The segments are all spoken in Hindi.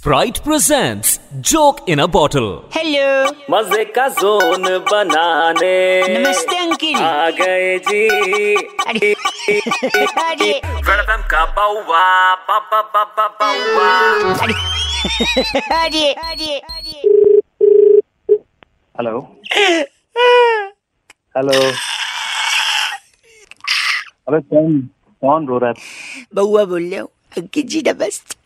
Sprite presents Joke in a Bottle. Hello मज़े का जोन बनाने। नमस्ते अंकिल। आ गए जी। अरे अरे। वेलकम का बाउवा बाबा बाबा बाउवा अरे अरे अरे अरे। हेलो। हेलो। अबे कौन कौन रो रहा है? बउआ बोल रहे हो अंकित जी नमस्ते।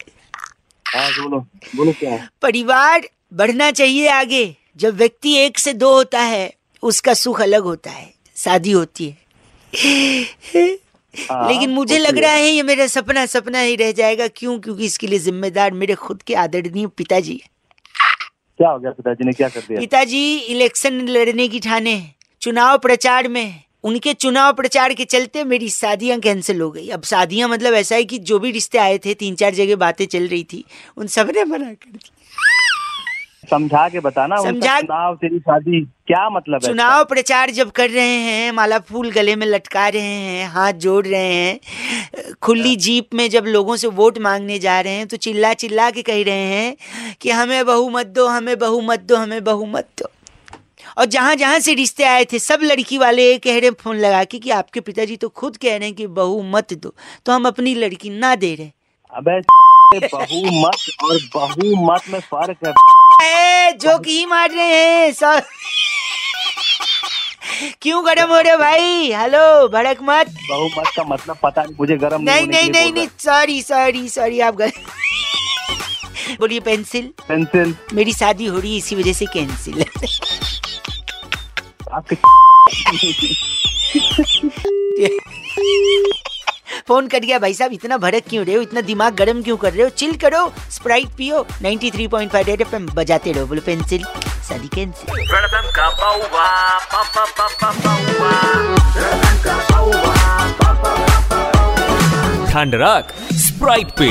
बोलो बोलो क्या है? परिवार बढ़ना चाहिए आगे। जब व्यक्ति एक से दो होता है उसका सुख अलग होता है। शादी होती है। हाँ, लेकिन मुझे लग रहा है ये मेरा सपना सपना ही रह जाएगा। क्यों? क्योंकि इसके लिए जिम्मेदार मेरे खुद के आदरणीय पिताजी क्या हो गया पिताजी ने? क्या कर दिया? पिताजी इलेक्शन लड़ने की ठाने चुनाव प्रचार में। उनके चुनाव प्रचार के चलते मेरी शादियाँ कैंसिल हो गई। अब शादियाँ मतलब ऐसा है कि जो भी रिश्ते आए थे तीन चार जगह बातें चल रही थी उन सबने मना कर दिया। समझा के बताना समझा- चुनाव तेरी शादी क्या मतलब है चुनाव प्रचार जब कर रहे हैं माला फूल गले में लटका रहे हैं हाथ जोड़ रहे हैं खुली जीप में जब लोगों से वोट मांगने जा रहे हैं तो चिल्ला चिल्ला के कह रहे हैं कि हमें बहुमत दो हमें बहुमत दो हमें बहुमत दो। और जहाँ जहाँ से रिश्ते आए थे सब लड़की वाले कह रहे फ़ोन लगा के कि आपके पिताजी तो खुद कह रहे हैं कि बहु मत दो तो हम अपनी लड़की ना दे रहे। अबे बहुमत और बहुमत में फ़र्क है। ए, जोक ही मार रहे हैं सब क्यों गरम हो रहे भाई? हेलो भड़क मत। बहुमत का मतलब पता नहीं मुझे गर्म नहीं नहीं के नहीं नहीं सॉरी सॉरी सॉरी आप गलत बोलिए पेंसिल पेंसिल मेरी शादी हो रही है इसी वजह से कैंसिल आपके फ़ोन कर गया भाई साहब इतना भड़क क्यों रहे हो? इतना दिमाग गर्म क्यों कर रहे हो? चिल करो स्प्राइट पियो 93.5 रेड एफएम बजाते रहो बोलो पेंसिल शादी कैंसिल ठंड रख स्प्राइट पे।